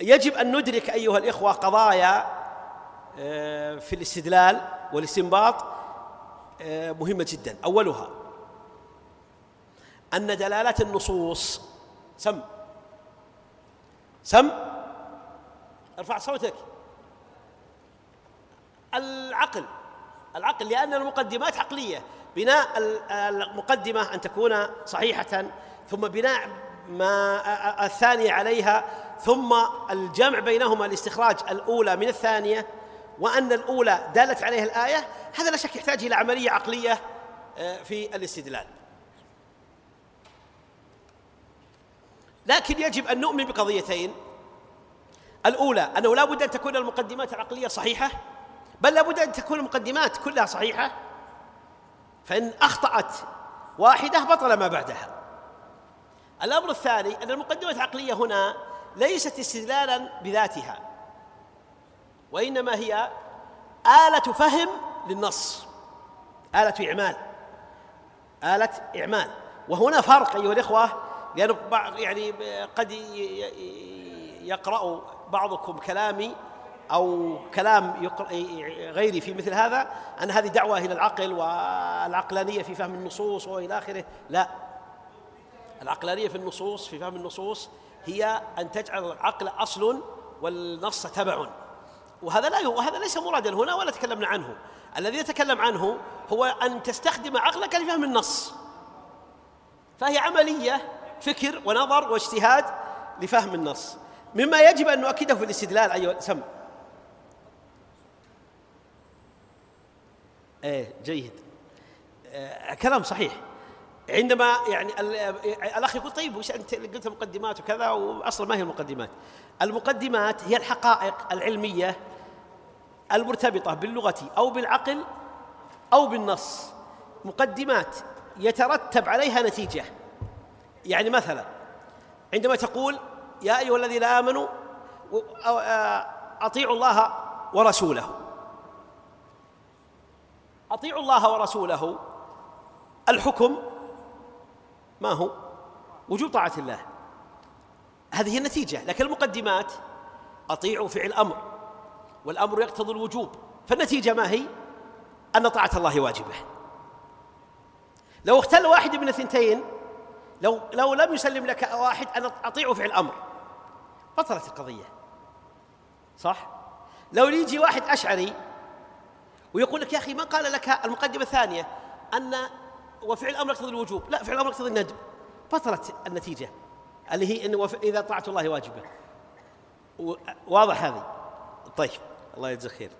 يجب أن ندرك أيها الإخوة قضايا آه، في الاستدلال والاستنباط آه، مهمة جدا. أولها أن دلالات النصوص سم سم ارفع صوتك. العقل العقل لأن المقدمات عقلية. بناء المقدمة أن تكون صحيحة ثم بناء ما الثانية عليها ثم الجمع بينهما لاستخراج الأولى من الثانية وأن الأولى دالت عليها الآية هذا لا شك يحتاج إلى عملية عقلية آه، في الاستدلال. لكن يجب أن نؤمن بقضيتين. الأولى أنه لا بد أن تكون المقدمات العقلية صحيحة بل لا بد أن تكون المقدمات كلها صحيحة فإن أخطأت واحدة بطل ما بعدها. الأمر الثاني أن المقدمة العقلية هنا ليست استدلالا بذاتها وإنما هي آلة فهم للنص آلة إعمال آلة إعمال. وهنا فرق أيها الإخوة لأنه يعني قد يقرأ بعضكم كلامي أو كلام غيري في مثل هذا أن هذه دعوة إلى العقل والعقلانية في فهم النصوص وإلى آخره. لا. العقلانية في النصوص في فهم النصوص هي أن تجعل العقل أصل والنص تبع. وهذا لا وهذا ليس مرادا هنا ولا تكلمنا عنه. الذي نتكلم عنه هو أن تستخدم عقلك لفهم النص. فهي عملية فكر ونظر واجتهاد لفهم النص. مما يجب أن نؤكده في الاستدلال أيها سم إيه جيد. آه كلام صحيح. عندما يعني الأخ يقول طيب وش أنت قلت مقدمات وكذا واصلا ما هي المقدمات؟ المقدمات هي الحقائق العلمية المرتبطة باللغة أو بالعقل أو بالنص. مقدمات يترتب عليها نتيجة. يعني مثلا عندما تقول يا أيها الذين آمنوا أطيعوا الله ورسوله. أطيعوا الله ورسوله. الحكم ما هو؟ وجوب طاعة الله. هذه هي النتيجة. لكن المقدمات أطيعوا فعل أمر والأمر يقتضي الوجوب. فالنتيجة ما هي؟ أن طاعة الله واجبة. لو اختل واحد من الثنتين لو لو لم يسلم لك واحد أن أطيعه فعل أمر بطلت القضية. صح؟ لو يجي واحد أشعري ويقول لك يا أخي ما قال لك المقدمة الثانية أن وفعل الأمر يقتضي الوجوب. لا فعل الأمر يقتضي الندب. بطلت النتيجة اللي هي انه إذا طاعة الله واجبة. واضح هذه؟ طيب الله يجزاك خير.